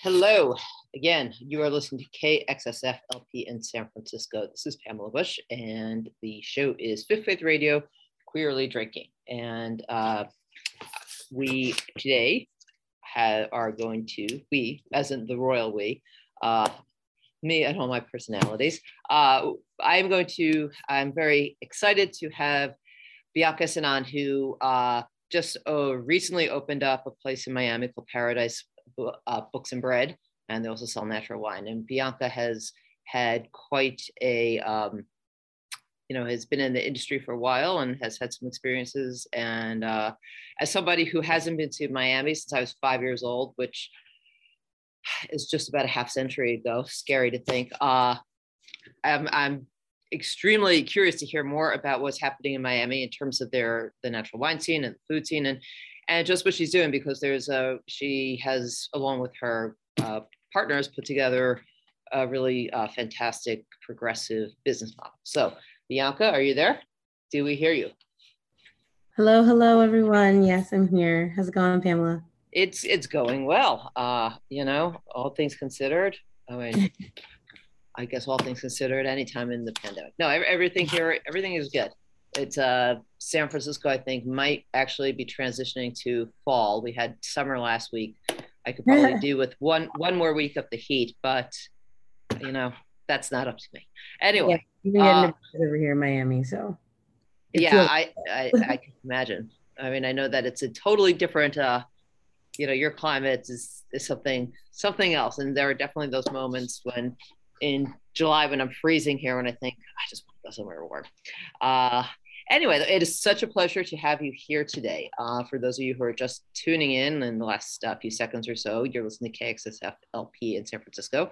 Hello again. You are listening to KXSF LP in San Francisco. This is Pamela Bush, and the show is Fifth Wave Radio Queerly Drinking. And uh, we today have, are going to, we, as in the royal we, uh, me and all my personalities, uh, I am going to, I'm very excited to have Bianca Sanon, who uh, just uh, recently opened up a place in Miami called Paradis uh, Books and Bread, and they also sell natural wine. And Bianca has had quite a, um, you know, has been in the industry for a while and has had some experiences. And uh, as somebody who hasn't been to Miami since I was five years old, which is just about a half century ago, scary to think. Uh, I'm, I'm extremely curious to hear more about what's happening in Miami in terms of their the natural wine scene and the food scene and and just what she's doing because there's a she has along with her uh, partners put together a really uh, fantastic progressive business model. So Bianca, are you there? Do we hear you? Hello, hello everyone. Yes, I'm here. How's it going, Pamela? It's it's going well. Uh, you know, all things considered. I mean, I guess all things considered, anytime in the pandemic. No, everything here, everything is good. It's uh, San Francisco. I think might actually be transitioning to fall. We had summer last week. I could probably do with one one more week of the heat, but you know that's not up to me. Anyway, yeah, uh, over here in Miami, so yeah, feels- I, I I can imagine. I mean, I know that it's a totally different. uh you know, your climate is is something something else, and there are definitely those moments when in July when I'm freezing here when I think I just want to go somewhere warm. Uh, anyway, it is such a pleasure to have you here today. Uh, for those of you who are just tuning in in the last uh, few seconds or so, you're listening to KXSF LP in San Francisco.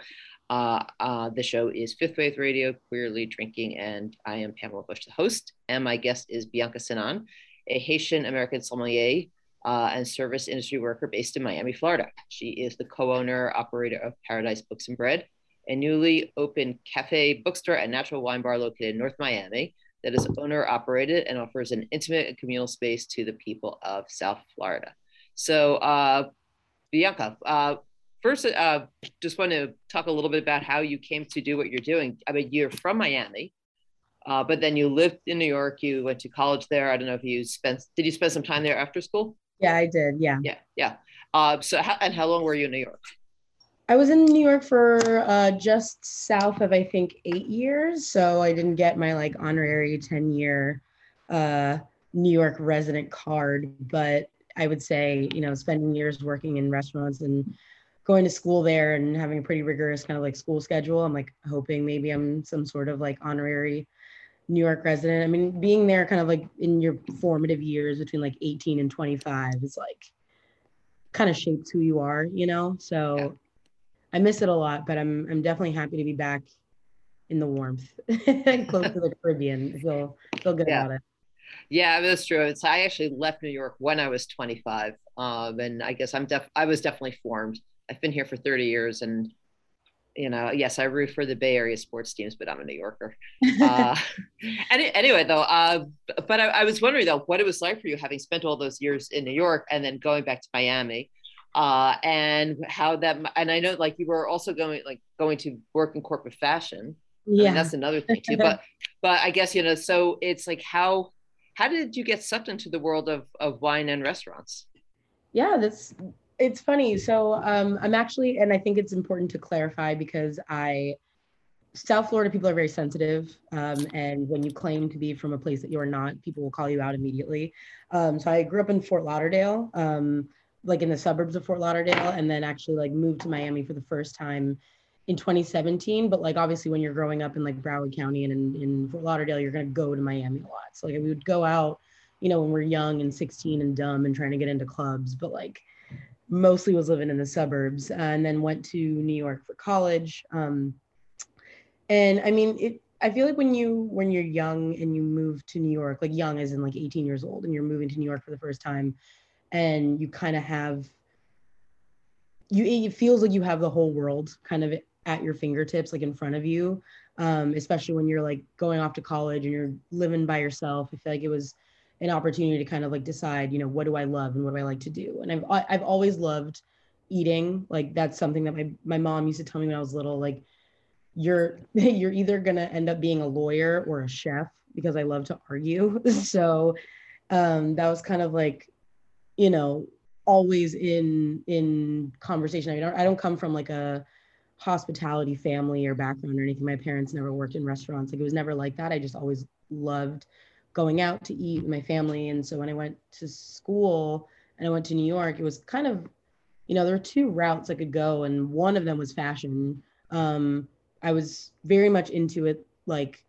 Uh, uh, the show is Fifth Wave Radio, Queerly Drinking, and I am Pamela Bush, the host, and my guest is Bianca Sanon, a Haitian American sommelier uh, and service industry worker based in Miami, Florida. She is the co-owner, operator of Paradis Books and Bread, a newly opened cafe, bookstore, and natural wine bar located in North Miami that is owner operated and offers an intimate and communal space to the people of South Florida. So, uh, Bianca, uh, first, uh, just want to talk a little bit about how you came to do what you're doing. I mean, you're from Miami, uh, but then you lived in New York. You went to college there. I don't know if you spent. Did you spend some time there after school? Yeah, I did. Yeah. Yeah, yeah. Uh, so, how, and how long were you in New York? I was in New York for uh, just south of I think eight years, so I didn't get my like honorary ten year uh, New York resident card. But I would say you know spending years working in restaurants and going to school there and having a pretty rigorous kind of like school schedule. I'm like hoping maybe I'm some sort of like honorary New York resident. I mean, being there kind of like in your formative years between like 18 and 25 is like kind of shapes who you are, you know? So I miss it a lot, but I'm I'm definitely happy to be back in the warmth, close to the Caribbean. Feel feel good yeah. about it. Yeah, that's true. It's I actually left New York when I was 25, um, and I guess I'm def I was definitely formed. I've been here for 30 years, and you know, yes, I root for the Bay Area sports teams, but I'm a New Yorker. Uh, any, anyway, though, uh, but I, I was wondering though what it was like for you having spent all those years in New York and then going back to Miami uh, and how that and I know like you were also going like going to work in corporate fashion. Yeah, I mean, that's another thing too. but but I guess you know, so it's like how how did you get sucked into the world of of wine and restaurants? Yeah, that's it's funny. So um, I'm actually, and I think it's important to clarify because I South Florida people are very sensitive, um, and when you claim to be from a place that you are not, people will call you out immediately. Um, so I grew up in Fort Lauderdale, um, like in the suburbs of Fort Lauderdale and then actually like moved to Miami for the first time in 2017. But like obviously when you're growing up in like Broward County and in, in Fort Lauderdale, you're gonna go to Miami a lot. So like we would go out, you know, when we're young and 16 and dumb and trying to get into clubs, but like mostly was living in the suburbs uh, and then went to New York for college. Um, and I mean it I feel like when you when you're young and you move to New York, like young as in like 18 years old, and you're moving to New York for the first time, and you kind of have you it feels like you have the whole world kind of at your fingertips like in front of you um, especially when you're like going off to college and you're living by yourself i feel like it was an opportunity to kind of like decide you know what do i love and what do i like to do and i've i've always loved eating. Like that's something that my my mom used to tell me when I was little. Like you're you're either gonna end up being a lawyer or a chef because I love to argue. so um, that was kind of like, you know, always in in conversation. I don't I don't come from like a hospitality family or background or anything. My parents never worked in restaurants. Like it was never like that. I just always loved going out to eat with my family. And so when I went to school and I went to New York, it was kind of, you know, there were two routes I could go, and one of them was fashion. Um, I was very much into it, like,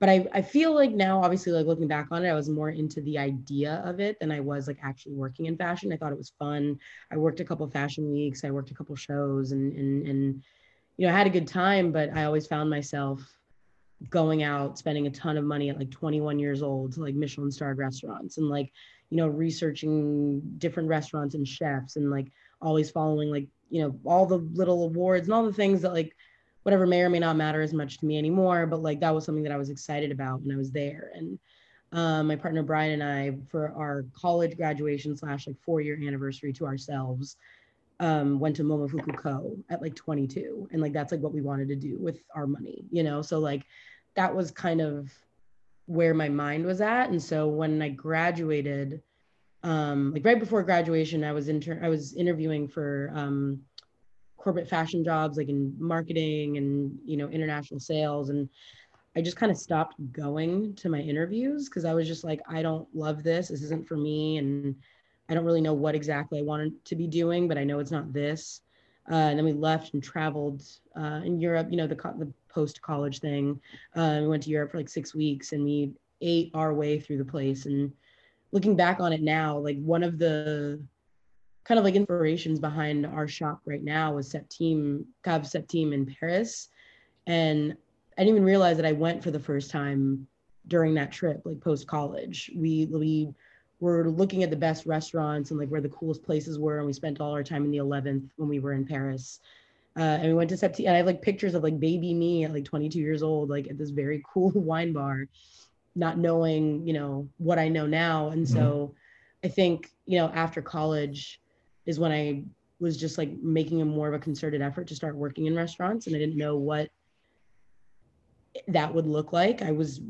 but I, I feel like now, obviously, like looking back on it, I was more into the idea of it than I was like actually working in fashion. I thought it was fun. I worked a couple fashion weeks, I worked a couple shows, and and and you know, I had a good time, but I always found myself going out, spending a ton of money at like 21 years old to like Michelin starred restaurants and like, you know, researching different restaurants and chefs and like always following like, you know, all the little awards and all the things that like whatever may or may not matter as much to me anymore. But like that was something that I was excited about when I was there. And um, my partner Brian and I, for our college graduation slash like four year anniversary to ourselves, um, went to Momofuku Ko at like 22. And like that's like what we wanted to do with our money, you know? So like that was kind of where my mind was at. And so when I graduated, um, like right before graduation, I was inter- I was interviewing for um, corporate fashion jobs, like in marketing and you know international sales, and I just kind of stopped going to my interviews because I was just like, I don't love this. This isn't for me, and I don't really know what exactly I wanted to be doing, but I know it's not this. Uh, and then we left and traveled uh, in Europe, you know, the, the post college thing. Uh, we went to Europe for like six weeks and we ate our way through the place. And looking back on it now, like one of the kind of like inspirations behind our shop right now was Septime, Cave Septime in Paris. And I didn't even realize that I went for the first time during that trip, like post college. We, we, were looking at the best restaurants and like where the coolest places were. And we spent all our time in the 11th when we were in Paris. Uh, and we went to Septi, and I have like pictures of like baby me at like 22 years old, like at this very cool wine bar, not knowing, you know, what I know now. And mm-hmm. so I think, you know, after college is when I was just like making a more of a concerted effort to start working in restaurants. And I didn't know what that would look like. I was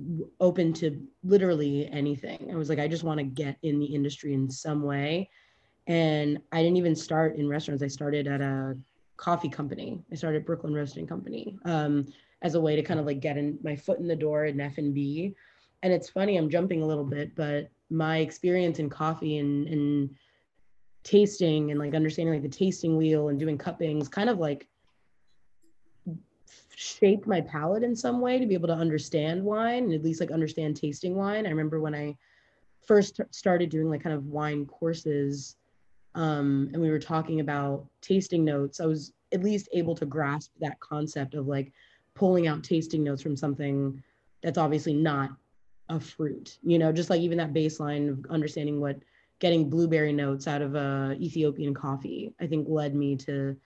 open to literally anything. I was like, I just want to get in the industry in some way. And I didn't even start in restaurants. I started at a coffee company. I started Brooklyn Roasting Company um, as a way to kind of like get in my foot in the door in F and B. And it's funny, I'm jumping a little bit, but my experience in coffee and, and tasting and like understanding like the tasting wheel and doing cuppings kind of like shaped my palate in some way to be able to understand wine and at least like understand tasting wine. I remember when I first started doing like kind of wine courses um, and we were talking about tasting notes, I was at least able to grasp that concept of like pulling out tasting notes from something that's obviously not a fruit, you know, just like even that baseline of understanding what getting blueberry notes out of a Ethiopian coffee, I think led me to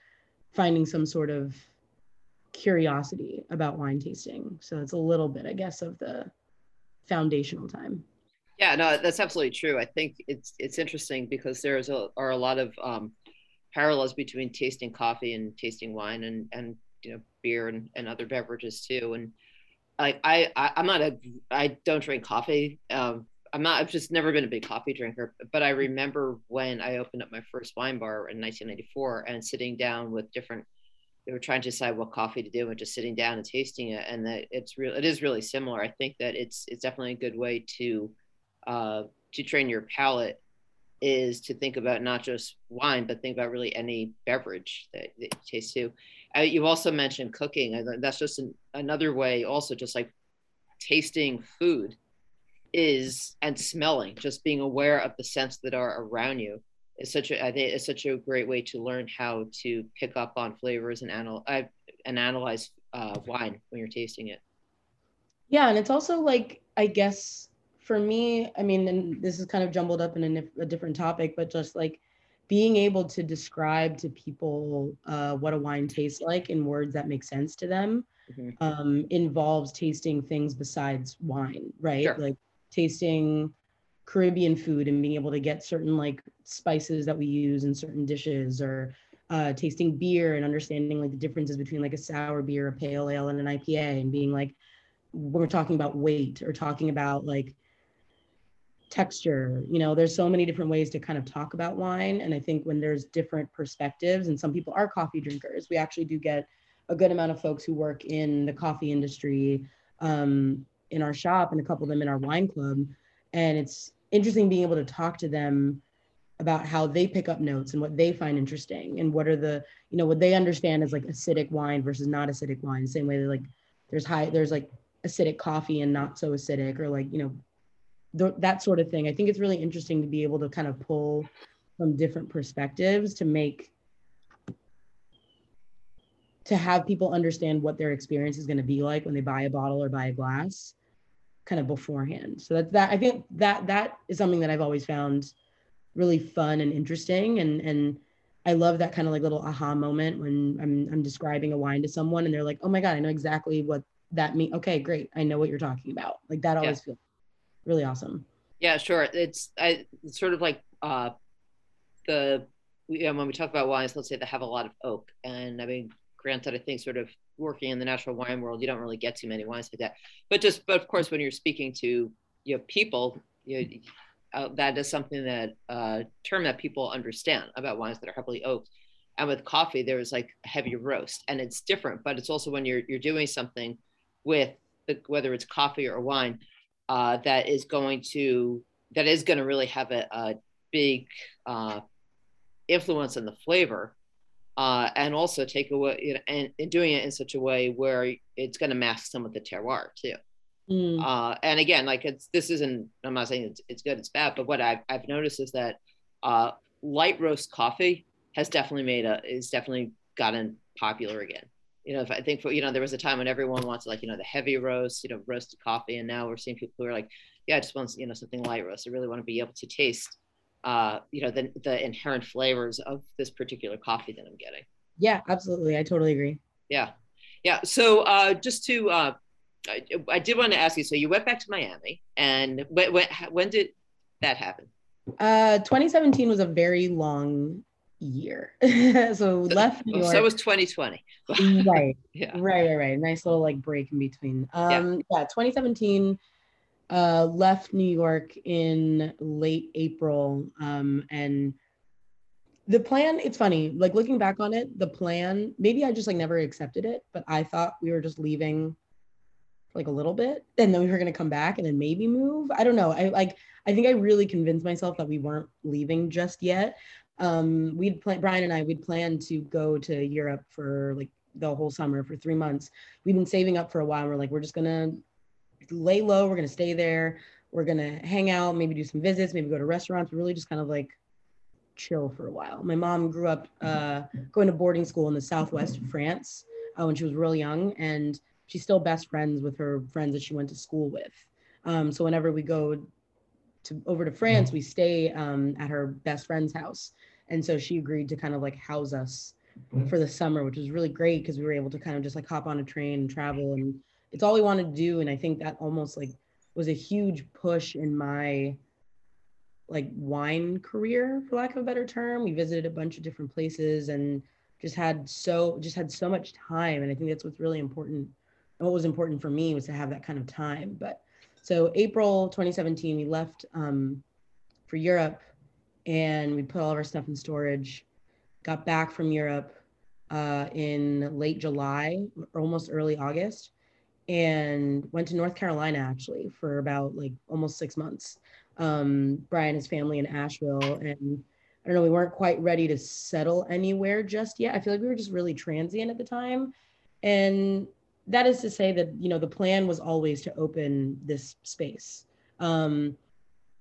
finding some sort of curiosity about wine tasting. So it's a little bit, I guess, of the foundational time. Yeah, no, that's absolutely true. I think it's it's interesting because there's a, are a lot of um, parallels between tasting coffee and tasting wine and and you know beer and, and other beverages too. And I I I'm not a I don't drink coffee. Um, I'm not. I've just never been a big coffee drinker. But I remember when I opened up my first wine bar in 1994 and sitting down with different they were trying to decide what coffee to do and just sitting down and tasting it and that it's real it is really similar i think that it's it's definitely a good way to uh, to train your palate is to think about not just wine but think about really any beverage that, that you taste too uh, you also mentioned cooking that's just an, another way also just like tasting food is and smelling just being aware of the scents that are around you is such a I think it's such a great way to learn how to pick up on flavors and anal uh, and analyze uh, wine when you're tasting it. Yeah, and it's also like I guess for me, I mean, and this is kind of jumbled up in a, a different topic, but just like being able to describe to people uh, what a wine tastes like in words that make sense to them mm-hmm. um, involves tasting things besides wine, right? Sure. Like tasting Caribbean food and being able to get certain like spices that we use in certain dishes or uh, tasting beer and understanding like the differences between like a sour beer, a pale ale, and an IPA, and being like, when we're talking about weight or talking about like texture, you know, there's so many different ways to kind of talk about wine. And I think when there's different perspectives, and some people are coffee drinkers, we actually do get a good amount of folks who work in the coffee industry um, in our shop and a couple of them in our wine club. And it's interesting being able to talk to them about how they pick up notes and what they find interesting and what are the you know what they understand as like acidic wine versus not acidic wine. Same way that like there's high there's like acidic coffee and not so acidic or like you know th- that sort of thing. I think it's really interesting to be able to kind of pull from different perspectives to make to have people understand what their experience is going to be like when they buy a bottle or buy a glass kind of beforehand so that's that i think that that is something that i've always found really fun and interesting and and I love that kind of like little aha moment when I'm I'm describing a wine to someone and they're like, "Oh my god, I know exactly what that means." Okay, great. I know what you're talking about. Like that always yeah. feels really awesome. Yeah, sure. It's I it's sort of like uh the you know, when we talk about wines, let's say they have a lot of oak. And I mean, granted, I think sort of working in the natural wine world, you don't really get too many wines like that. But just but of course when you're speaking to you know people, you know, uh, that is something that uh, term that people understand about wines that are heavily oaked. And with coffee, there is like a heavy roast, and it's different. But it's also when you're you're doing something with the, whether it's coffee or wine uh, that is going to that is going to really have a, a big uh, influence on the flavor, uh, and also take away you know, and, and doing it in such a way where it's going to mask some of the terroir too. Mm. Uh, and again, like it's this isn't. I'm not saying it's, it's good, it's bad, but what I've I've noticed is that uh, light roast coffee has definitely made a is definitely gotten popular again. You know, if I think for you know there was a time when everyone wants like you know the heavy roast, you know, roasted coffee, and now we're seeing people who are like, yeah, I just want you know something light roast. I really want to be able to taste, uh, you know, the the inherent flavors of this particular coffee that I'm getting. Yeah, absolutely. I totally agree. Yeah, yeah. So uh, just to uh, I, I, did want to ask you. So you went back to Miami, and when when, when did that happen? Uh, 2017 was a very long year. so left New York. So was 2020. right. Yeah. Right. Right. Right. Nice little like break in between. Um, yeah. yeah 2017. Uh, left New York in late April. Um, and the plan. It's funny. Like looking back on it, the plan. Maybe I just like never accepted it, but I thought we were just leaving like a little bit and then we were going to come back and then maybe move i don't know i like i think i really convinced myself that we weren't leaving just yet um we'd plan brian and i we'd planned to go to europe for like the whole summer for three months we've been saving up for a while we're like we're just gonna lay low we're gonna stay there we're gonna hang out maybe do some visits maybe go to restaurants really just kind of like chill for a while my mom grew up uh, going to boarding school in the southwest of france uh, when she was real young and she's still best friends with her friends that she went to school with. Um, so whenever we go to over to France, we stay um, at her best friend's house. And so she agreed to kind of like house us for the summer, which was really great because we were able to kind of just like hop on a train and travel. And it's all we wanted to do. And I think that almost like was a huge push in my like wine career, for lack of a better term. We visited a bunch of different places and just had so just had so much time. And I think that's what's really important what was important for me was to have that kind of time. But so April 2017, we left um, for Europe and we put all of our stuff in storage. Got back from Europe uh, in late July almost early August and went to North Carolina actually for about like almost six months. Um, Brian, and his family in Asheville, and I don't know, we weren't quite ready to settle anywhere just yet. I feel like we were just really transient at the time. And that is to say that you know the plan was always to open this space. Um,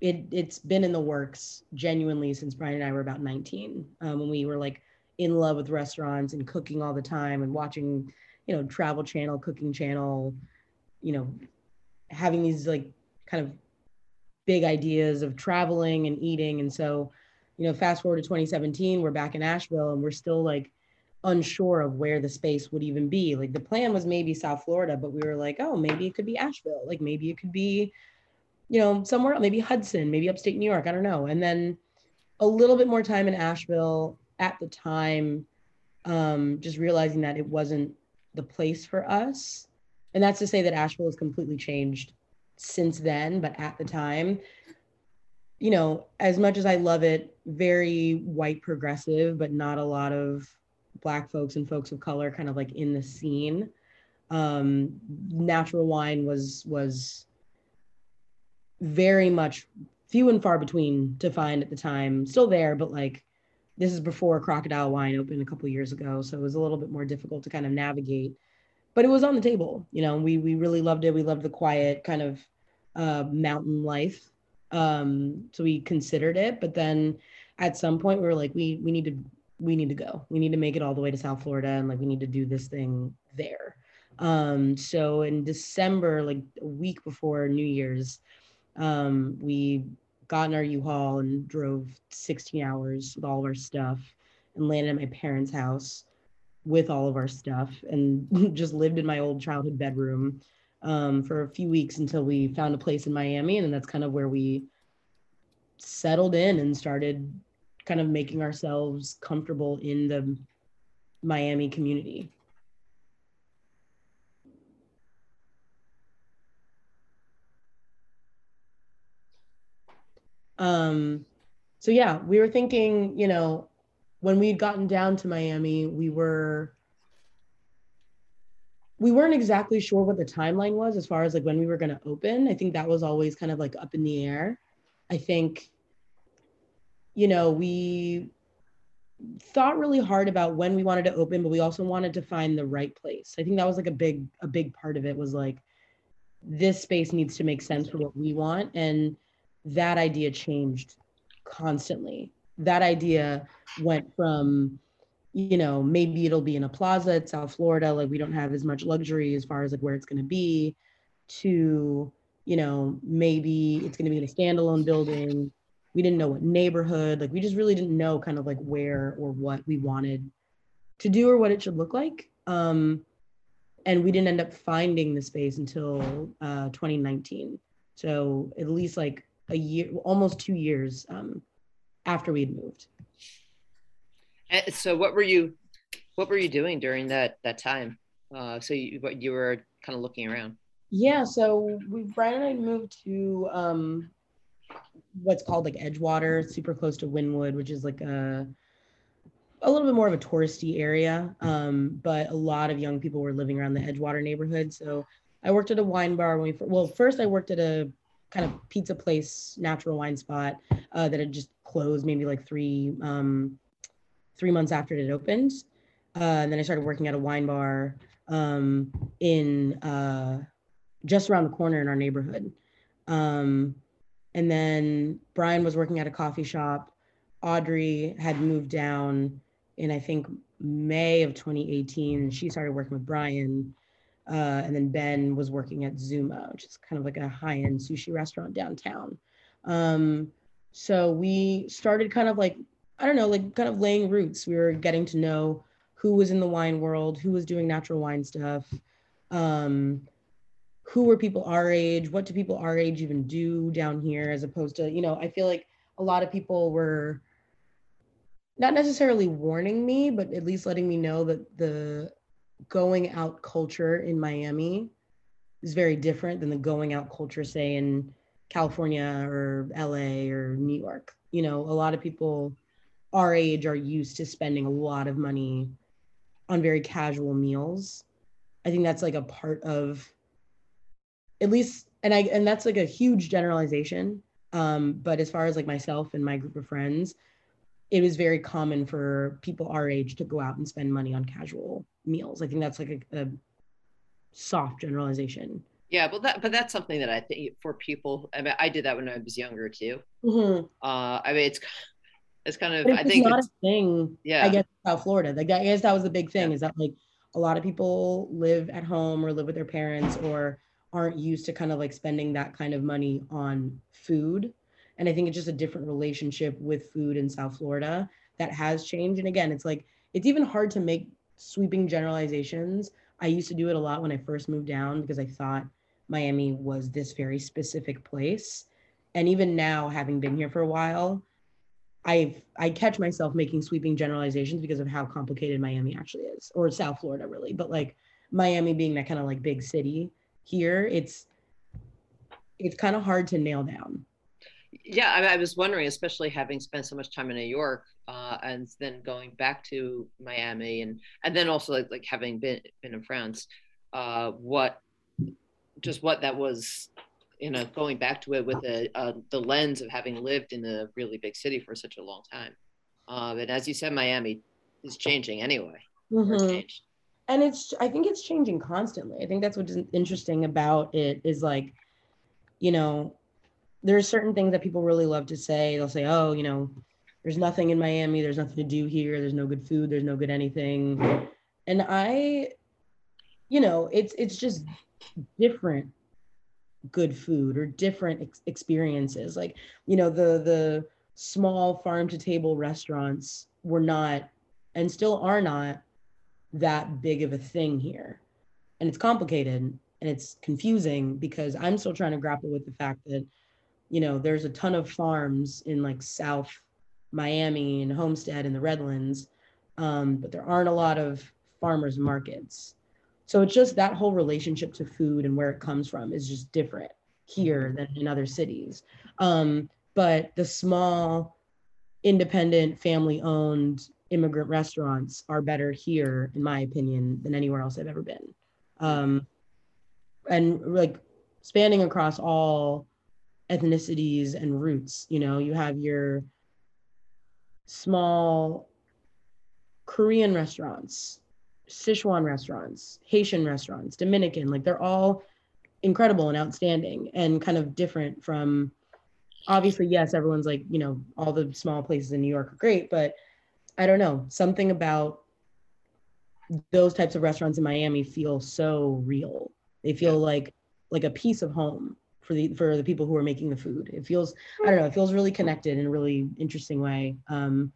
it it's been in the works genuinely since Brian and I were about 19, um, when we were like in love with restaurants and cooking all the time and watching, you know, Travel Channel, Cooking Channel, you know, having these like kind of big ideas of traveling and eating. And so, you know, fast forward to 2017, we're back in Asheville and we're still like unsure of where the space would even be. Like the plan was maybe South Florida, but we were like, oh, maybe it could be Asheville. Like maybe it could be, you know, somewhere, maybe Hudson, maybe upstate New York. I don't know. And then a little bit more time in Asheville at the time. um, just realizing that it wasn't the place for us. And that's to say that Asheville has completely changed since then, but at the time, you know, as much as I love it, very white progressive, but not a lot of black folks and folks of color kind of like in the scene. Um, natural wine was was very much few and far between to find at the time. Still there, but like this is before Crocodile Wine opened a couple years ago, so it was a little bit more difficult to kind of navigate. But it was on the table, you know. We we really loved it. We loved the quiet kind of uh, mountain life, um, so we considered it. But then at some point, we were like, we we need to we need to go. We need to make it all the way to South Florida, and like we need to do this thing there. Um, so in December, like a week before New Year's, um, we got in our U-Haul and drove 16 hours with all of our stuff and landed at my parents' house with all of our stuff and just lived in my old childhood bedroom um, for a few weeks until we found a place in Miami. And that's kind of where we settled in and started kind of making ourselves comfortable in the Miami community. Um, so yeah, we were thinking, you know, when we'd gotten down to Miami, we were we weren't exactly sure what the timeline was as far as like when we were going to open. I think that was always kind of like up in the air. I think you know, we thought really hard about when we wanted to open, but we also wanted to find the right place. I think that was like a big a big part of it was like this space needs to make sense for what we want and that idea changed constantly. That idea went from, you know, maybe it'll be in a plaza at South Florida, like we don't have as much luxury as far as like where it's going to be, to, you know, maybe it's going to be in a standalone building. We didn't know what neighborhood, like we just really didn't know kind of like where or what we wanted to do or what it should look like. Um, and we didn't end up finding the space until uh, 2019. So at least like a year, almost two years um, after we'd moved. And so, what were you, what were you doing during that that time? Uh, so you what you were kind of looking around. Yeah, so we Brian and I moved to um, what's called like Edgewater, super close to Wynwood, which is like a a little bit more of a touristy area. Um, but a lot of young people were living around the Edgewater neighborhood. So I worked at a wine bar when we well first I worked at a kind of pizza place, natural wine spot uh, that had just closed maybe like three um, three months after it opened. Uh, and then I started working at a wine bar um, in uh, just around the corner in our neighborhood. Um, and then Brian was working at a coffee shop. Audrey had moved down in I think May of 2018. She started working with Brian. Uh, and then Ben was working at Zuma, which is kind of like a high end sushi restaurant downtown. Um, so we started kind of like, I don't know, like kind of laying roots. We were getting to know who was in the wine world, who was doing natural wine stuff, um, who were people our age, what do people our age even do down here, as opposed to, you know, I feel like a lot of people were not necessarily warning me, but at least letting me know that the going out culture in Miami is very different than the going out culture, say, in California or LA or New York. You know, a lot of people our age are used to spending a lot of money on very casual meals. I think that's like a part of at least and I and that's like a huge generalization. Um, but as far as like myself and my group of friends, it was very common for people our age to go out and spend money on casual meals. I think that's like a, a soft generalization. Yeah, but that but that's something that I think for people. I mean, I did that when I was younger too. Mm-hmm. Uh, I mean, it's it's kind of. I think a thing. Yeah, I guess South Florida. Like I guess that was the big thing yeah. is that like a lot of people live at home or live with their parents or aren't used to kind of like spending that kind of money on food and I think it's just a different relationship with food in South Florida that has changed. And again, it's like, it's even hard to make sweeping generalizations. I used to do it a lot when I first moved down because I thought Miami was this very specific place. And even now, having been here for a while, I I catch myself making sweeping generalizations because of how complicated Miami actually is, or South Florida really. But like Miami being that kind of like big city here, it's it's kind of hard to nail down. Yeah, I, I, was wondering, especially having spent so much time in New York, uh, and then going back to Miami, and and then also like, like having been been in France, uh, what just what that was you know, going back to it with the uh, the lens of having lived in a really big city for such a long time. Um, and as you said, Miami is changing anyway. Mm-hmm. And it's, I think it's changing constantly. I think that's what's interesting about it is like, you know, there's certain things that people really love to say. They'll say, oh, you know, there's nothing in Miami. There's nothing to do here. There's no good food. There's no good anything. And I, you know, it's it's just different good food or different ex- experiences like you know the the small farm to table restaurants were not and still are not that big of a thing here and it's complicated and it's confusing because i'm still trying to grapple with the fact that you know there's a ton of farms in like south miami and homestead and the redlands um, but there aren't a lot of farmers markets so it's just that whole relationship to food and where it comes from is just different here than in other cities. Um, but the small, independent, family owned immigrant restaurants are better here, in my opinion, than anywhere else I've ever been. Um, and like spanning across all ethnicities and roots, you know, you have your small Korean restaurants Sichuan restaurants, Haitian restaurants, Dominican, like they're all incredible and outstanding and kind of different from obviously, yes, everyone's like, you know, all the small places in New York are great, but I don't know, something about those types of restaurants in Miami feel so real. They feel like like a piece of home for the for the people who are making the food. It feels I don't know, it feels really connected in a really interesting way. Um,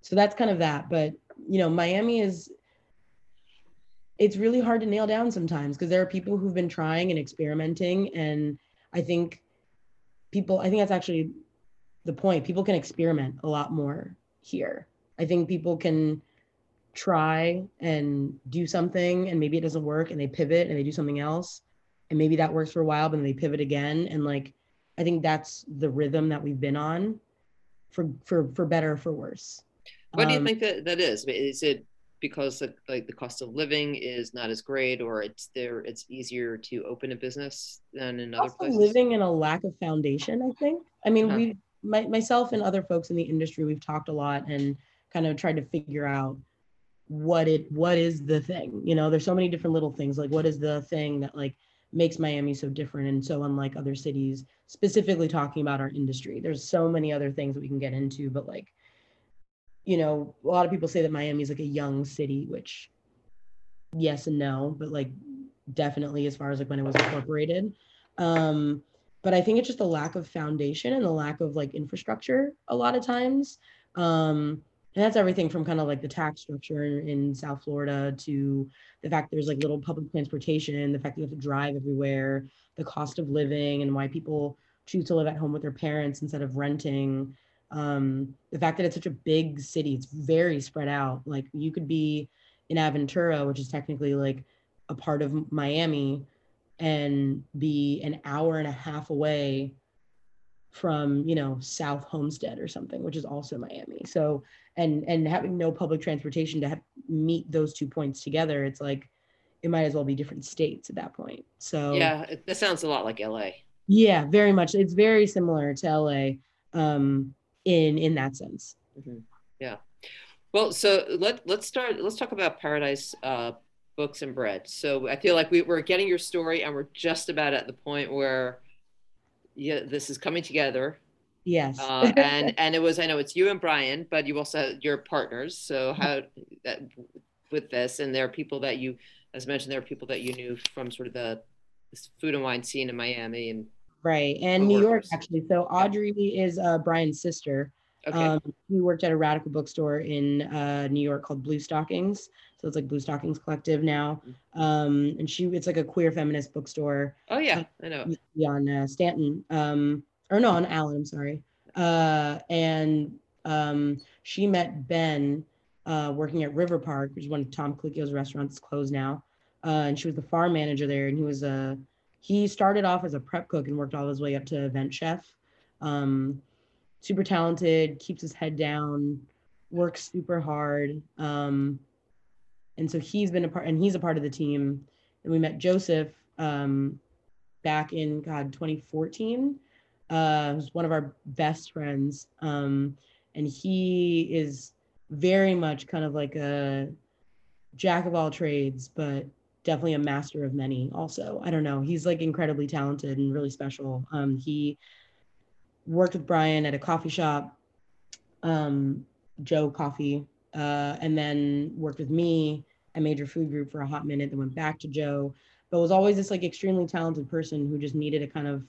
so that's kind of that. But you know, Miami is it's really hard to nail down sometimes because there are people who've been trying and experimenting and i think people i think that's actually the point people can experiment a lot more here i think people can try and do something and maybe it doesn't work and they pivot and they do something else and maybe that works for a while but then they pivot again. And like i think that's the rhythm that we've been on for for for better for worse. What do you um, think that that is? Is it because the, like the cost of living is not as great or it's there it's easier to open a business than in other places? living in a lack of foundation i think. I mean uh-huh. we my, myself and other folks in the industry we've talked a lot and kind of tried to figure out what it what is the thing? You know there's so many different little things. Like what is the thing that like makes miami so different and so unlike other cities specifically talking about our industry there's so many other things that we can get into but like you know, a lot of people say that Miami is like a young city, which yes and no, but like definitely as far as like when it was incorporated. Um, but I think it's just the lack of foundation and the lack of like infrastructure a lot of times. Um, and that's everything from kind of like the tax structure in, South Florida to the fact there's like little public transportation, the fact you have to drive everywhere, the cost of living and why people choose to live at home with their parents instead of renting um, the fact that it's such a big city, it's very spread out. Like you could be in Aventura, which is technically like a part of Miami, and be an hour and a half away from you know South Homestead or something, which is also Miami. So and and having no public transportation to have, meet those two points together, it's like it might as well be different states at that point. So yeah, that sounds a lot like LA. Yeah, very much. It's very similar to LA. Um, in in that sense. Mm-hmm. Yeah. Well, so let let's start. Let's talk about Paradis uh, Books and Bread. So I feel like we, we're getting your story, and we're just about at the point where yeah, this is coming together. Yes. uh, and and it was I know it's you and Brian, but you also your partners. So how that with this, and there are people that you, as mentioned, there are people that you knew from sort of the food and wine scene in Miami and Right. And New York, actually. So Audrey is uh, Brian's sister. Okay. Um, he worked at a radical bookstore in uh, New York called Bluestockings. So it's like Bluestockings Collective now. Mm-hmm. Um, and she, it's like a queer feminist bookstore. Oh, yeah. I know. On uh, Stanton. Um, or no, on Allen, I'm sorry. Uh, and Um, she met Ben uh, working at Riverpark, which is one of Tom Colicchio's restaurants, closed now. Uh, and she was the farm manager there. And he was a, he started off as a prep cook and worked all his way up to event chef. Um, super talented, keeps his head down, works super hard. Um, and so he's been a part, and he's a part of the team. And we met Joseph um, back in God 2014. Uh, was one of our best friends, um, and he is very much kind of like a jack of all trades, but definitely a master of many. Also, I don't know, he's like incredibly talented and really special. Um, he worked with Brian at a coffee shop, um, Joe Coffee, uh, and then worked with me at Major Food Group for a hot minute. Then went back to Joe, but was always this like extremely talented person who just needed a kind of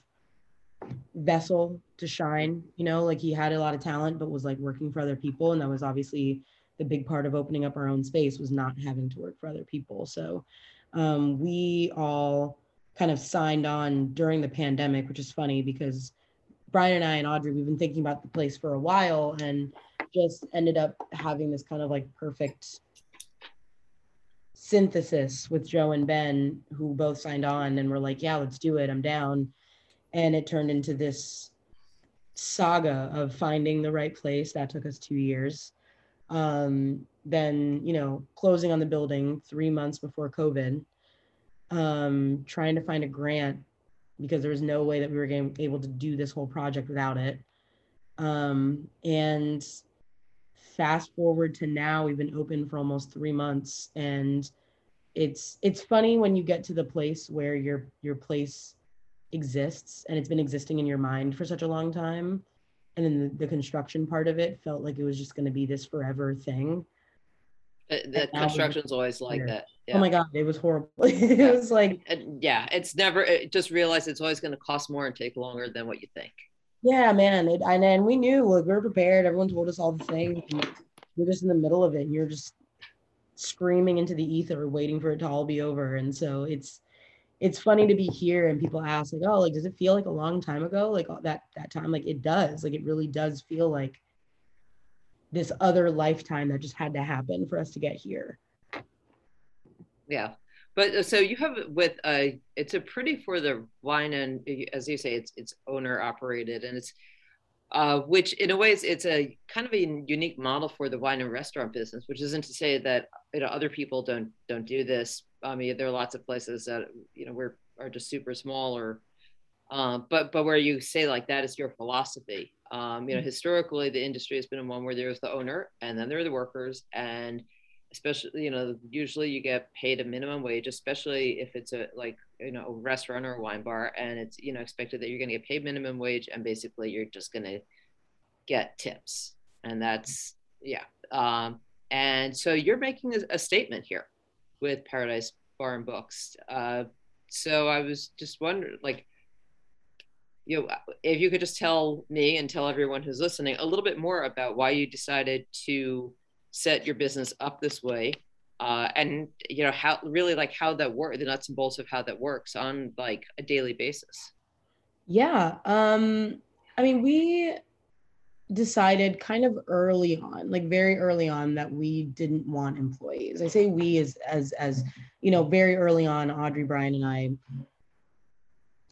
vessel to shine. You know, like he had a lot of talent, but was like working for other people, and that was obviously the big part of opening up our own space was not having to work for other people. So um, we all kind of signed on during the pandemic, which is funny because Brian and I and Audrey, we've been thinking about the place for a while and just ended up having this kind of like perfect synthesis with Joe and Ben, who both signed on and were like, yeah, let's do it. I'm down. And it turned into this saga of finding the right place. That took us two years. Um, then, you know, closing on the building three months before COVID, um, trying to find a grant because there was no way that we were going able to do this whole project without it. Um, and fast forward to now, we've been open for almost three months, and it's it's funny when you get to the place where your your place exists and it's been existing in your mind for such a long time. And then the, the construction part of it felt like it was just going to be this forever thing. Uh, that construction's always like that yeah. oh my god it was horrible. It yeah. was like and yeah it's never it just realized it's always going to cost more and take longer than what you think. Yeah man it, and, and we knew like we were prepared. Everyone told us all the things. You're just in the middle of it. And you're just screaming into the ether waiting for it to all be over. And so it's it's funny to be here and people ask like oh like does it feel like a long time ago? Like that that time like it does. Like it really does feel like this other lifetime that just had to happen for us to get here. Yeah. But uh, so you have with a it's a pretty for the wine and as you say it's it's owner operated and it's uh, which in a way is it's a kind of a unique model for the wine and restaurant business, which isn't to say that you know other people don't don't do this. I mean, there are lots of places that you know we're are just super small or, uh, but but where you say like that is your philosophy. Um, you know, mm. historically the industry has been one where there's the owner and then there are the workers, and especially you know usually you get paid a minimum wage especially if it's a like you know a restaurant or a wine bar and it's you know expected that you're going to get paid minimum wage and basically you're just going to get tips and that's yeah um, and so you're making a, a, statement here with paradis bar and books. Uh, so i was just wondering like you know if you could just tell me and tell everyone who's listening a little bit more about why you decided to set your business up this way uh, and you know how really like how that work the nuts and bolts of how that works on like a daily basis. Yeah um i mean we decided kind of early on like very early on that we didn't want employees i say we as as as you know very early on audrey brian and i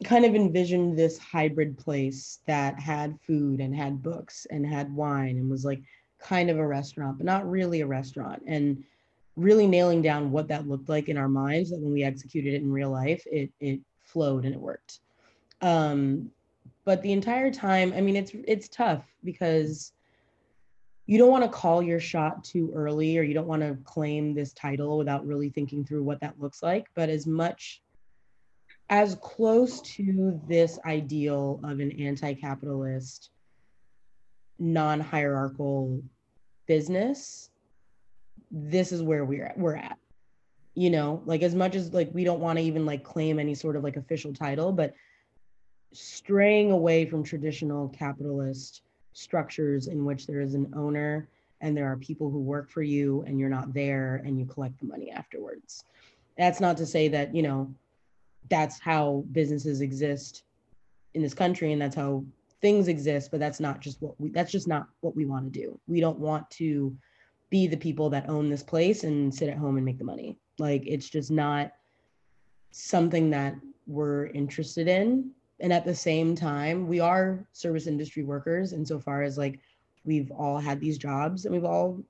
kind of envisioned this hybrid place that had food and had books and had wine and was like kind of a restaurant, but not really a restaurant. And really nailing down what that looked like in our minds that when we executed it in real life, it it flowed and it worked. Um, but the entire time, I mean, it's it's tough because you don't want to call your shot too early or you don't want to claim this title without really thinking through what that looks like. But as much as close to this ideal of an anti-capitalist non-hierarchical business this is where we're at we're at you know like as much as like we don't want to even like claim any sort of like official title but straying away from traditional capitalist structures in which there is an owner and there are people who work for you and you're not there and you collect the money afterwards that's not to say that you know that's how businesses exist in this country and that's how things exist, but that's not just what we that's just not what we want to do. We don't want to be the people that own this place and sit at home and make the money. Like it's just not something that we're interested in. And at the same time, we are service industry workers insofar as like we've all had these jobs and we've all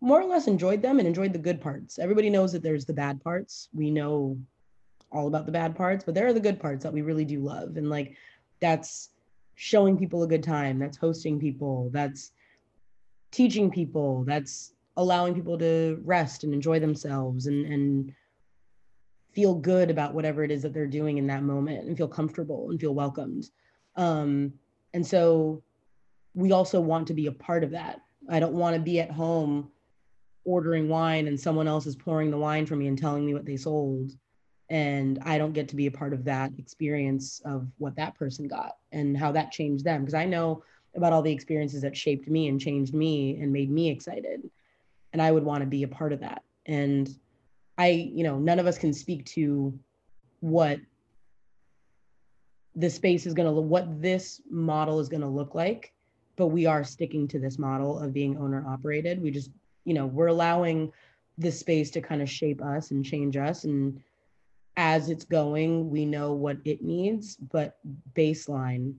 more or less enjoyed them and enjoyed the good parts. Everybody knows that there's the bad parts. We know all about the bad parts, but there are the good parts that we really do love. And like that's showing people a good time, that's hosting people, that's teaching people, that's allowing people to rest and enjoy themselves and and feel good about whatever it is that they're doing in that moment and feel comfortable and feel welcomed. Um, and so we also want to be a part of that. I don't want to be at home ordering wine and someone else is pouring the wine for me and telling me what they sold and i don't get to be a part of that experience of what that person got and how that changed them because i know about all the experiences that shaped me and changed me and made me excited and i would want to be a part of that and i you know none of us can speak to what the space is going to look, what this model is going to look like but we are sticking to this model of being owner operated. We just you know we're allowing this space to kind of shape us and change us. And as it's going we know what it needs but baseline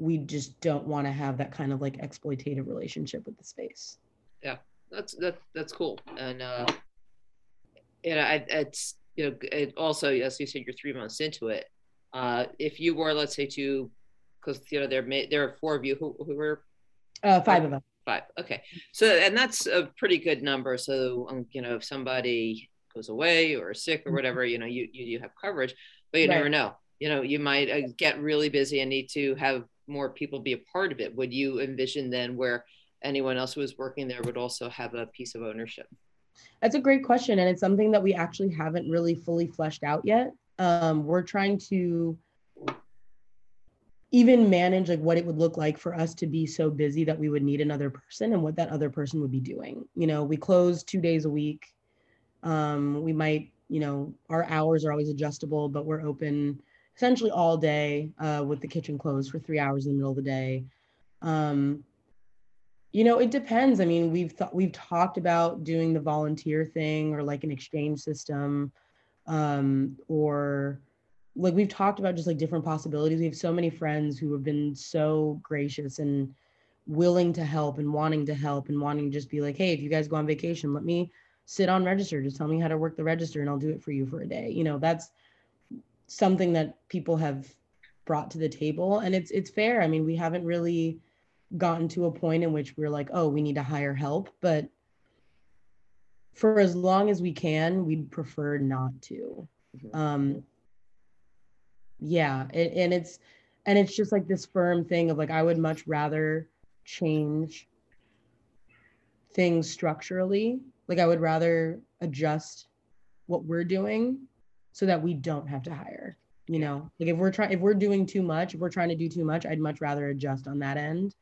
we just don't want to have that kind of like exploitative relationship with the space. Yeah that's that that's cool. And uh and I, it's you know it also as you said you're three months into it uh if you were let's say to because you know there may there are four of you who who were uh five of us Five. Okay. So, and that's a pretty good number. So, um, you know, if somebody goes away or sick or mm-hmm. whatever, you know, you you, you have coverage, but you right. never know. You know, you might uh, get really busy and need to have more people be a part of it. Would you envision then where anyone else who was working there would also have a piece of ownership? That's a great question, and it's something that we actually haven't really fully fleshed out yet. Um, we're trying to even manage like what it would look like for us to be so busy that we would need another person and what that other person would be doing. You know we close two days a week. Um, we might you know our hours are always adjustable but we're open essentially all day uh, with the kitchen closed for three hours in the middle of the day. Um, you know it depends i mean we've thought we've talked about doing the volunteer thing or like an exchange system um, or like we've talked about just like different possibilities. We have so many friends who have been so gracious and willing to help and wanting to help and wanting to just be like, hey, if you guys go on vacation, let me sit on register. Just tell me how to work the register and I'll do it for you for a day. You know, that's something that people have brought to the table. And it's it's fair. I mean, we haven't really gotten to a point in which we're like, oh, we need to hire help. But for as long as we can, we'd prefer not to. Mm-hmm. Um, yeah it, and it's and it's just like this firm thing of like i would much rather change things structurally like i would rather adjust what we're doing so that we don't have to hire you know like if we're trying if we're doing too much if we're trying to do too much i'd much rather adjust on that end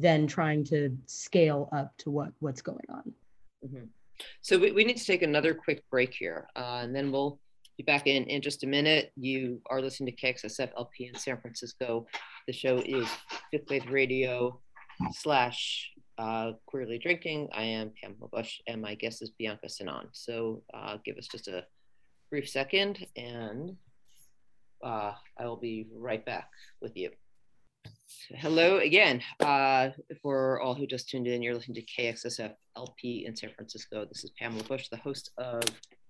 than trying to scale up to what what's going on mm-hmm. so we, we need to take another quick break here uh, and then we'll be back in in just a minute. You are listening to KXSF LP in San Francisco. The show is Fifth Wave Radio slash uh, Queerly Drinking. I am Pamela Busch, and my guest is Bianca Sanon. So uh, give us just a brief second, and uh, I will be right back with you. Hello again. Uh, for all who just tuned in, you're listening to KXSF LP in San Francisco. This is Pamela Busch, the host of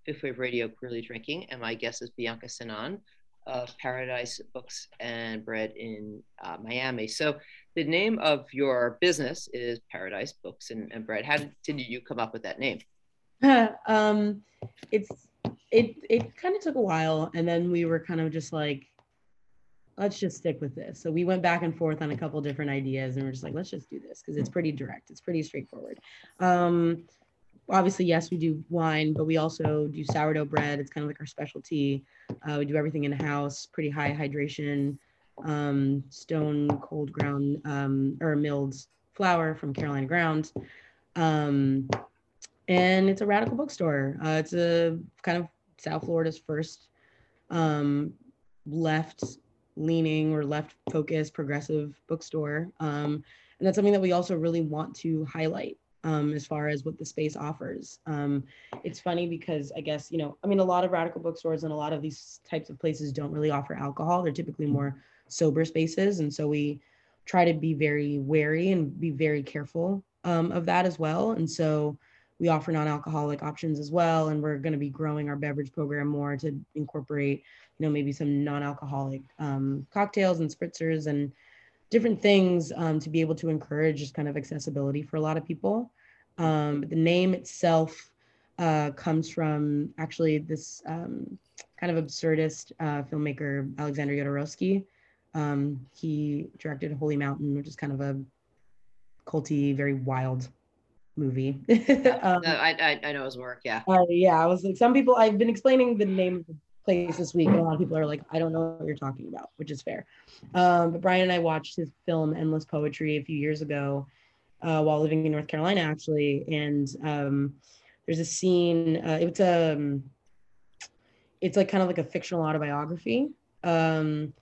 Fifth Wave Radio Queerly Drinking, and my guest is Bianca Sanon of Paradis Books and Bread in uh, Miami. So the name of your business is Paradise Books and, and Bread. How did, did, you come up with that name? um, it's it it kind of took a while, and then we were kind of just like, let's just stick with this. So we went back and forth on a couple different ideas, and we're just like, let's just do this because it's pretty direct. It's pretty straightforward. Um, obviously, yes, we do wine, but we also do sourdough bread. It's kind of like our specialty. Uh, we do everything in house, pretty high hydration, um, stone cold ground um, or milled flour from Carolina ground. Um, and it's a radical bookstore. Uh, it's a kind of South Florida's first um, left leaning or left focused progressive bookstore. Um, and that's something that we also really want to highlight um, as far as what the space offers. Um, it's funny because I guess, you know, I mean, a lot of radical bookstores and a lot of these types of places don't really offer alcohol. They're typically more sober spaces. And so we try to be very wary and be very careful um, of that as well. And so we offer non-alcoholic options as well. And we're going to be growing our beverage program more to incorporate, you know, maybe some non-alcoholic um, cocktails and spritzers and different things um, to be able to encourage just kind of accessibility for a lot of people. Um, the name itself uh, comes from actually this um, kind of absurdist uh, filmmaker, Alexander Jodorowsky. Um, he directed Holy Mountain, which is kind of a culty, very wild movie. um, no, I, I, I know his work. Yeah. Uh, yeah. I was like, some people, I've been explaining the name of the place this week. And a lot of people are like, I don't know what you're talking about, which is fair. Um, but Brian and I watched his film Endless Poetry a few years ago uh, while living in North Carolina, actually. And um, there's a scene. Uh, it's a, um, it's like kind of like a fictional autobiography. Um,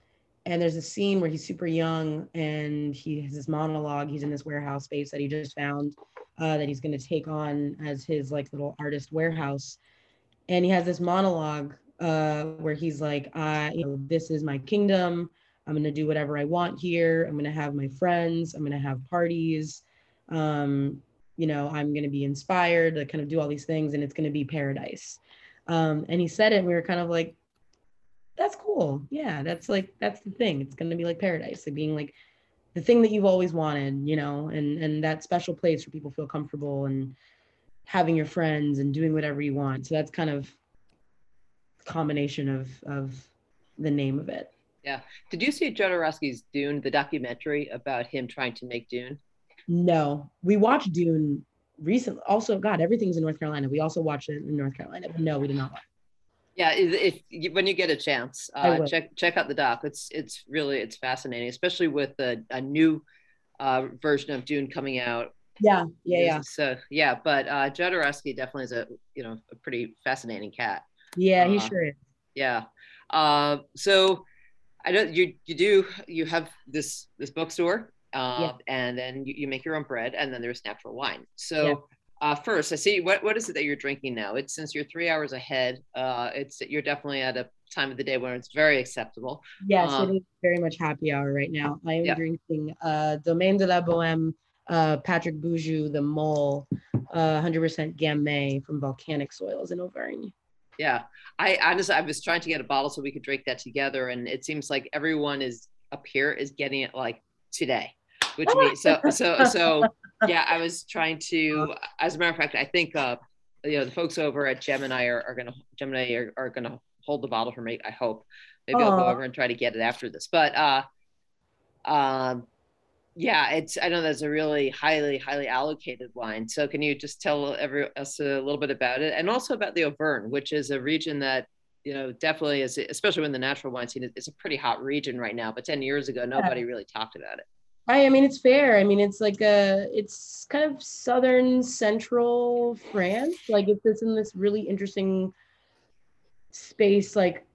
and there's a scene where he's super young and he has this monologue. He's in this warehouse space that he just found uh, that he's going to take on as his like little artist warehouse. And he has this monologue uh, where he's like, "I, you know, this is my kingdom. I'm going to do whatever I want here. I'm going to have my friends. I'm going to have parties um, you know, I'm going to be inspired to kind of do all these things and it's going to be paradise. Um, and he said it, and we were kind of like, that's cool. Yeah, that's like, that's the thing. It's going to be like paradise, like being like the thing that you've always wanted, you know, and, and that special place where people feel comfortable and having your friends and doing whatever you want. So that's kind of combination of, of the name of it. Yeah. Did you see Jodorowsky's Dune, the documentary about him trying to make Dune? No, we watched Dune recently. Also, God, everything's in North Carolina. We also watched it in North Carolina. But no, we did not watch. Yeah, if, if when you get a chance, uh, check check out the doc. It's it's really it's fascinating, especially with a, a new uh, version of Dune coming out. Yeah, yeah, yeah. So yeah, but uh, Jodorowsky definitely is a you know a pretty fascinating cat. Yeah, he uh, sure is. Yeah. Uh, so I know you you do you have this this bookstore uh, yeah. and then you, you, make your own bread, and then there's natural wine. So. Yeah. Uh, first, I see. What what is it that you're drinking now? It's since you're three hours ahead. Uh, it's you're definitely at a time of the day where it's very acceptable. Yes, um, it is very much happy hour right now. I am yeah. drinking uh, Domaine de la Bohème, uh, Patrick Bouju, the Mole, uh, 100% Gamay from volcanic soils in Auvergne. Yeah, I honestly I was trying to get a bottle so we could drink that together, and it seems like everyone is up here is getting it like today which means so so so yeah i was trying to as a matter of fact i think uh you know the folks over at gemini are, are gonna gemini are, are gonna hold the bottle for me i hope. Maybe Aww. i'll go over and try to get it after this. But uh um yeah it's i know that's a really highly highly allocated wine. So can you just tell every us a little bit about it? And also about the auvergne which is a region that you know definitely is especially when the natural wine scene is a pretty hot region right now. But 10 years ago nobody yeah. really talked about it I, I mean, it's fair. I mean, it's like a, it's kind of southern central France. Like it's in this really interesting space, like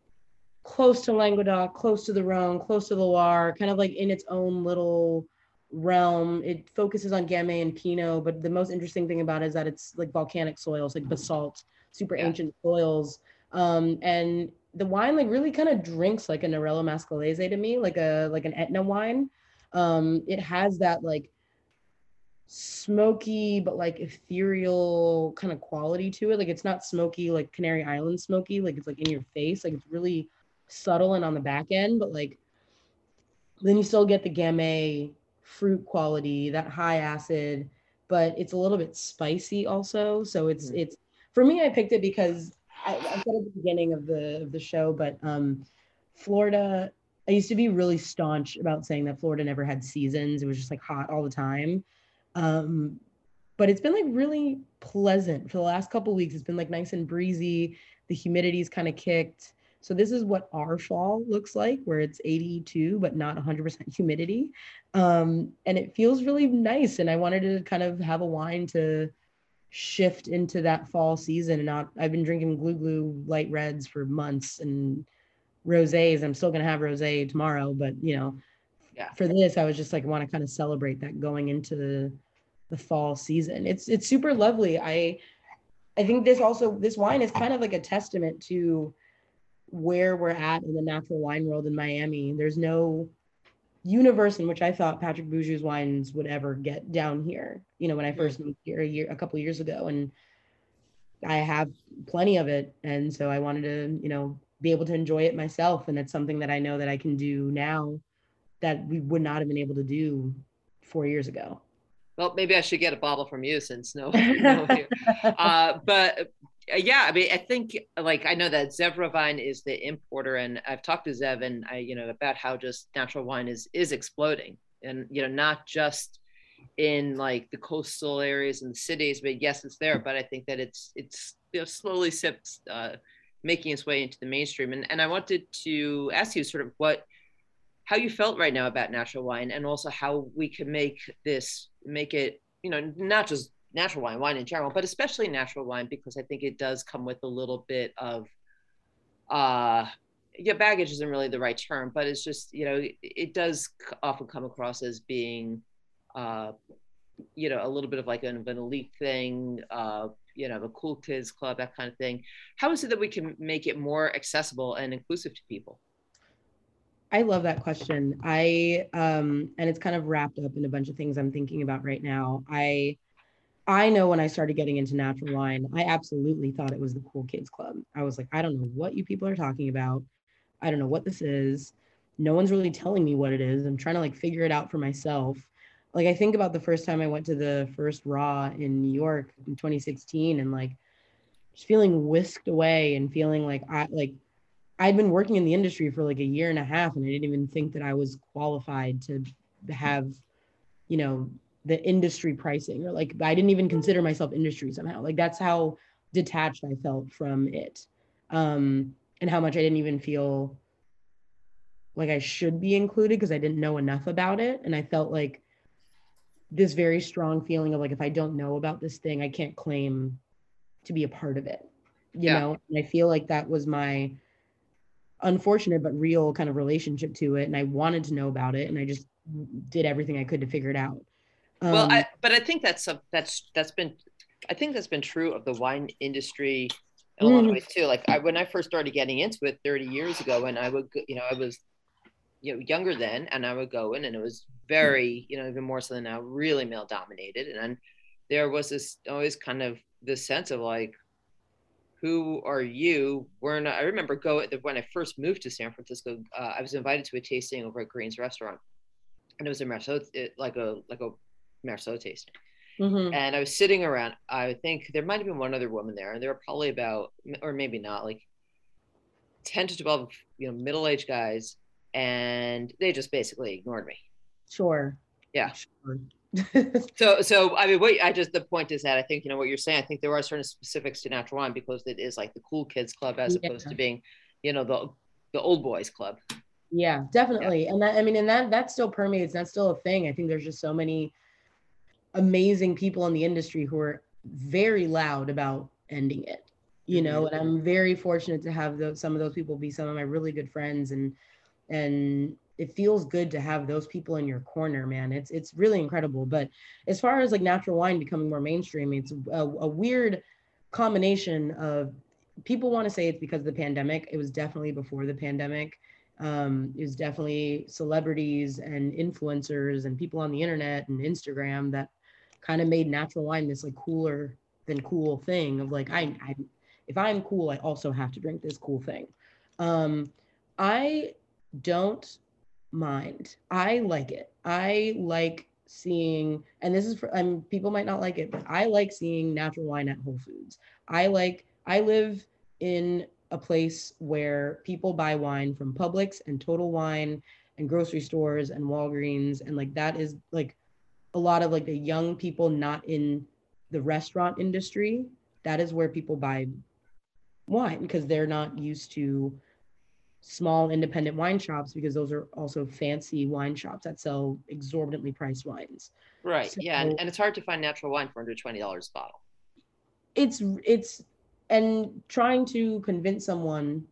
close to Languedoc, close to the Rhone, close to the Loire, kind of like in its own little realm. It focuses on Gamay and Pinot, but the most interesting thing about it is that it's like volcanic soils, like basalt, super yeah. ancient soils. Um, and the wine like really kind of drinks like a Nerello Mascalese to me, like a like an Etna wine. Um, it has that like smoky but like ethereal kind of quality to it. Like it's not smoky like Canary Island smoky, like it's like in your face. Like it's really subtle and on the back end, but like then you still get the gamay fruit quality, that high acid, but it's a little bit spicy also. So it's mm-hmm. it's for me, I picked it because I, I said at the beginning of the of the show, but um Florida I used to be really staunch about saying that Florida never had seasons. It was just like hot all the time. Um, but it's been like really pleasant for the last couple weeks. It's been like nice and breezy. The humidity's kind of kicked. So this is what our fall looks like, where it's 82 but not 100% humidity, um, and it feels really nice. And I wanted to kind of have a wine to shift into that fall season. And not, I've been drinking glou glou light reds for months, and rosés. I'm still gonna have rosé tomorrow, but you know, Yeah. for this, I was just like want to kind of celebrate that going into the the fall season. It's it's super lovely. I I think this also this wine is kind of like a testament to where we're at in the natural wine world in Miami. There's no universe in which I thought Patrick Bouju wines would ever get down here. You know, when I mm. first moved here a year a couple years ago, and I have plenty of it, and so I wanted to, you know, be able to enjoy it myself, and it's something that I know that I can do now that we would not have been able to do four years ago. Well, maybe I should get a bottle from you since no, no. Uh, but uh, yeah, I mean, I think like I know that Zev Rovine is the importer, and I've talked to Zev and I, you know, about how just natural wine is is exploding, and you know, not just in like the coastal areas and the cities, but yes, it's there. But I think that it's it's you know slowly sips, uh, making its way into the mainstream. And and I wanted to ask you sort of what how you felt right now about natural wine, and also how we can make this make it you know not just natural wine, wine in general, but especially natural wine because I think it does come with a little bit of uh yeah, baggage isn't really the right term, but it's just, you know, it, does often come across as being uh you know, a little bit of like an, an elite thing, uh, you know, a cool kids club, that kind of thing. How is it that we can make it more accessible and inclusive to people? I love that question. I um and it's kind of wrapped up in a bunch of things I'm thinking about right now. I I know when I started getting into natural wine, I absolutely thought it was the cool kids club. I was like, I don't know what you people are talking about. I don't know what this is. No one's really telling me what it is. I'm trying to like figure it out for myself. Like I think about the first time I went to the first raw in New York in 2016 and like just feeling whisked away and feeling like I like I'd been working in the industry for like a year and a half and I didn't even think that I was qualified to have, you know, the industry pricing or like I didn't even consider myself industry somehow. Like that's how detached I felt from it. Um, and how much I didn't even feel like I should be included because I didn't know enough about it. And I felt like this very strong feeling of like if I don't know about this thing, I can't claim to be a part of it. You Yeah. know, and I feel like that was my unfortunate but real kind of relationship to it. And I wanted to know about it and I just did everything I could to figure it out. well, Um, I, but I think that's some, that's that's been I think that's been true of the wine industry in a lot of ways too. Like I when I first started getting into it 30 years ago, and I would you know I was you know younger then, and I would go in, and it was very you know even more so than now really male dominated, and there was this always kind of this sense of like who are you? We're not. I remember go when I first moved to San Francisco. Uh, I was invited to a tasting over at Green's Restaurant, and it was a Meursault, it, like a like a Meursault tasting. mhm. And I was sitting around. I think there might have been one other woman there, and there were probably about, or maybe not, like ten to twelve, you know, middle-aged guys, and they just basically ignored me. Sure. Yeah. Sure. So, so I mean, wait. I just the point is that I think you know what you're saying. I think there are certain specifics to natural wine because it is like the cool kids club as Yeah. opposed to being, you know, the the old boys club. Yeah, definitely. And that I mean, and that that still permeates. That's still a thing. I think there's just so many amazing people in the industry who are very loud about ending it. You know, mm-hmm. and I'm very fortunate to have those some of those people be some of my really good friends and and it feels good to have those people in your corner, man. It's it's really incredible. But as far as like natural wine becoming more mainstream, it's a, a weird combination of people want to say it's because of the pandemic. It was definitely before the pandemic um, was definitely celebrities and influencers and people on the internet and Instagram that kind of made natural wine this like cooler than cool thing of like I, I if I'm cool, I also have to drink this cool thing. Um, I don't mind. I like it. I like seeing, and this is for um, people might not like it, but I like seeing natural wine at Whole Foods. I like. I live in a place where people buy wine from Publix and Total Wine and grocery stores and Walgreens and like that is like a lot of like the young people not in the restaurant industry that is where people buy wine because they're not used to small independent wine shops because those are also fancy wine shops that sell exorbitantly priced wines Right. yeah, and, and it's hard to find natural wine for under twenty dollars a bottle. it's it's and trying to convince someone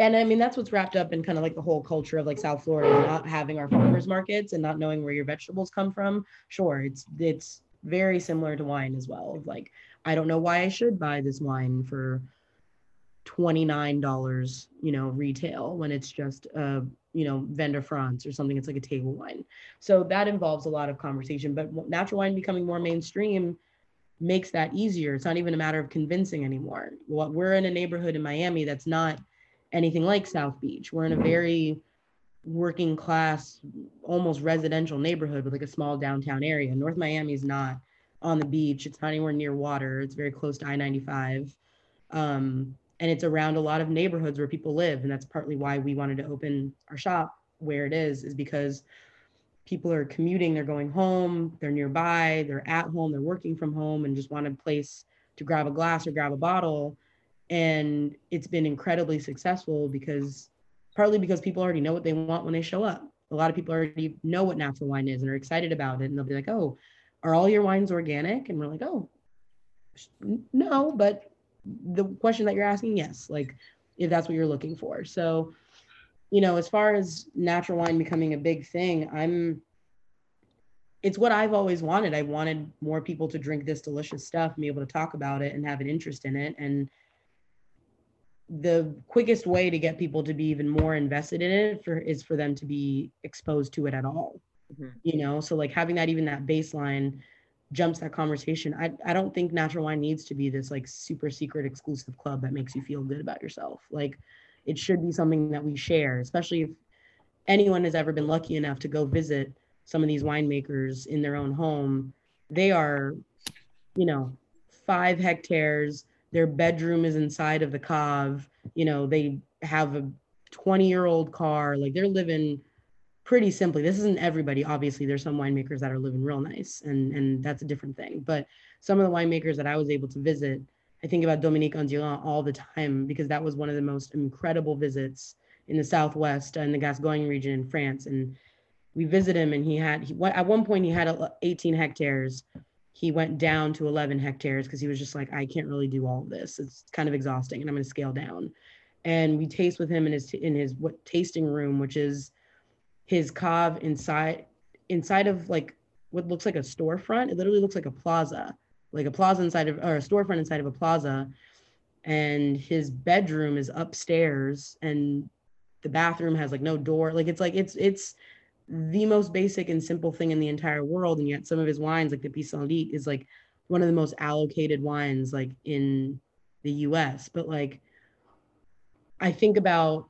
and I mean that's what's wrapped up in kind of like the whole culture of like South Florida not having our farmers markets and not knowing where your vegetables come from. Sure, it's it's very similar to wine as well. Like I don't know why I should buy this wine for $29, you know, retail when it's just a, you know, Vin de France or something. It's like a table wine. So that involves a lot of conversation, but natural wine becoming more mainstream makes that easier. It's not even a matter of convincing anymore. Well, we're in a neighborhood in Miami that's not anything like South Beach. We're in a very working class, almost residential neighborhood with like a small downtown area. North Miami is not on the beach. It's not anywhere near water. It's very close to I 95. Um, and it's around a lot of neighborhoods where people live. And that's partly why we wanted to open our shop where it is, is because people are commuting, they're going home, they're nearby, they're at home, they're working from home, and just want a place to grab a glass or grab a bottle and it's been incredibly successful because partly because people already know what they want when they show up a lot of people already know what natural wine is and are excited about it and they'll be like oh are all your wines organic and we're like oh no but the question that you're asking yes like if that's what you're looking for. So you know as far as natural wine becoming a big thing i'm it's what i've always wanted. I wanted more people to drink this delicious stuff and be able to talk about it and have an interest in it. And the quickest way to get people to be even more invested in it for is for them to be exposed to it at all. Mm-hmm. you know so like having that even that baseline jumps that conversation. I, I don't think natural wine needs to be this like super secret exclusive club that makes you feel good about yourself. Like it should be something that we share especially if anyone has ever been lucky enough to go visit some of these winemakers in their own home. They are you know five hectares. Their bedroom is inside of the cave. You know they have a 20 year old car. Like they're living pretty simply this isn't everybody obviously there's some winemakers that are living real nice and and that's a different thing but some of the winemakers that i was able to visit i think about dominique Andiran all the time because that was one of the most incredible visits in the southwest and the gascogne region in france and we visited him and he had he, at one point he had uh, 18 hectares he went down to 11 hectares because he was just like, I can't really do all of this. It's kind of exhausting and I'm going to scale down. And we taste with him in his, in his what tasting room, which is his cave inside, inside of like what looks like a storefront. It literally looks like a plaza, like a plaza inside of, or a storefront inside of a plaza. And his bedroom is upstairs and the bathroom has like no door. Like it's like, it's, it's, the most basic and simple thing in the entire world and yet some of his wines like the pissenlit is like one of the most allocated wines like in the us but like i think about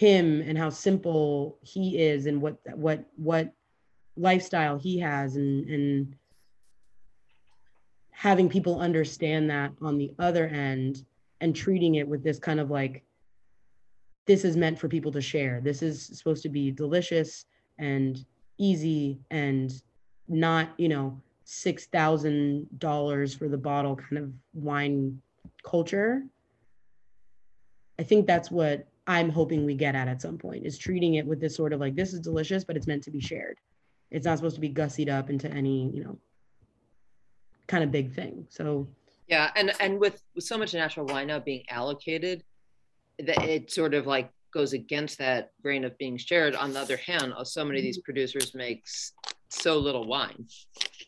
him and how simple he is and what what what lifestyle he has and and having people understand that on the other end and treating it with this kind of like this is meant for people to share. This is supposed to be delicious and easy and not, you know, $6,000 for the bottle kind of wine culture. I think that's what I'm hoping we get at at some point is treating it with this sort of like, this is delicious, but it's meant to be shared. It's not supposed to be gussied up into any, you know, kind of big thing. So, yeah. And, and with, with so much natural wine now being allocated, that it sort of like goes against that grain of being shared. On the other hand, uh, so many of these mm-hmm. producers make so little wine,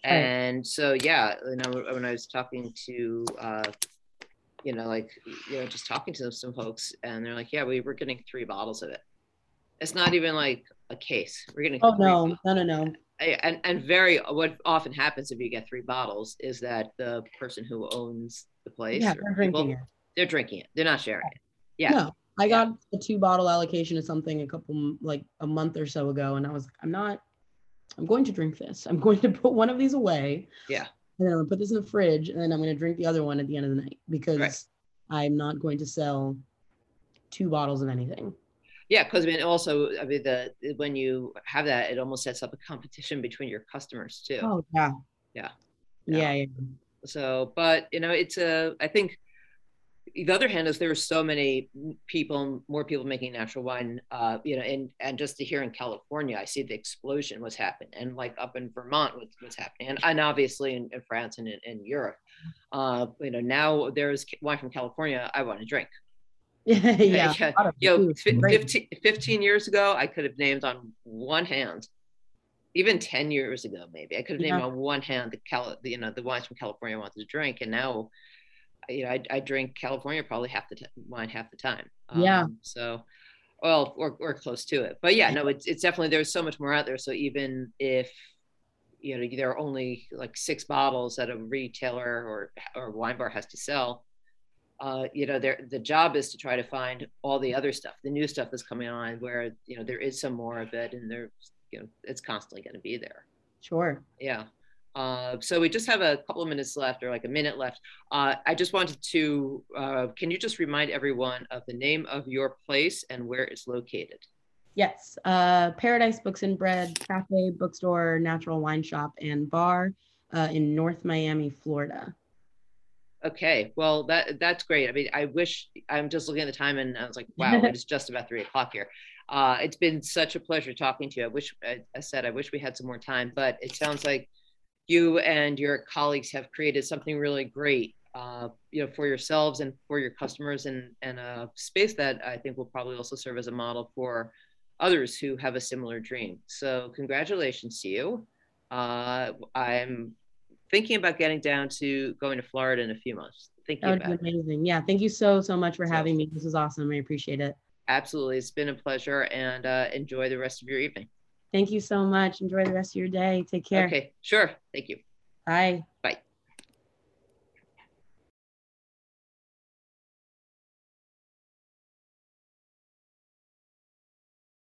and so yeah, you know, when I was talking to, uh, you know, like you know, just talking to some folks, and they're like, yeah, we were getting three bottles of it. It's not even like a case. We're getting. Oh no, no, no, no. And and very what often happens if you get three bottles is that the person who owns the place, yeah, they're drinking people, it. They're drinking it. They're not sharing it. Yeah. No, I got a two bottle allocation of something a couple like a month or so ago, and I was like, I'm not. I'm going to drink this. I'm going to put one of these away. Yeah. And then I'm gonna put this in the fridge, and then I'm gonna drink the other one at the end of the night because right. I'm not going to sell two bottles of anything. Yeah, because I mean, also, I mean, the when you have that, it almost sets up a competition between your customers too. Oh yeah. Yeah. Yeah. yeah. So, but you know, it's a. I think the other hand is there are so many people, more people making natural wine, uh, you know, and and just to here in California, I see the explosion what's happening, and like up in Vermont, what's, what's happening, and, and obviously in, in France and in, in Europe, uh, you know, now there's wine from California I want to drink, yeah, Yeah, a lot of You know, food. fif- Great. 15, 15 years ago, I could have named on one hand. Even 10 years ago, maybe I could have named Yeah. on one hand the Cal, the, you know, the wines from California I wanted to drink, and now, you know, I, I drink California probably half the t- wine half the time. Yeah. Um, so, well, or or close to it, but yeah, no, it's it's definitely there's so much more out there. So even if you know there are only like six bottles that a retailer or or wine bar has to sell, uh, you know, there the job is to try to find all the other stuff, the new stuff that's coming on, where you know there is some more of it, and there, you know, it's constantly going to be there. Sure. Yeah. Uh, so we just have a couple of minutes left, or like a minute left. Uh, I just wanted to, uh, can you just remind everyone of the name of your place and where it's located? Yes. Uh, Paradis Books and Bread, cafe, bookstore, natural wine shop, and bar uh, in North Miami, Florida. Okay, well that that's great. I mean, I wish I'm just looking at the time and I was like, wow, it's just about three o'clock here. Uh, it's been such a pleasure talking to you. I wish I, I said I wish we had some more time, but it sounds like you and your colleagues have created something really great, uh, you know, for yourselves and for your customers, and and a space that I think will probably also serve as a model for others who have a similar dream. So congratulations to you. Uh, I'm thinking about getting down to going to Florida in a few months. Thinking That would be it. amazing. Yeah. Thank you so, so much for So- having me. This was awesome. I appreciate it. Absolutely, it's been a pleasure, and uh, enjoy the rest of your evening. Thank you so much. Enjoy the rest of your day. Take care. Okay, sure. Thank you. Bye. Bye.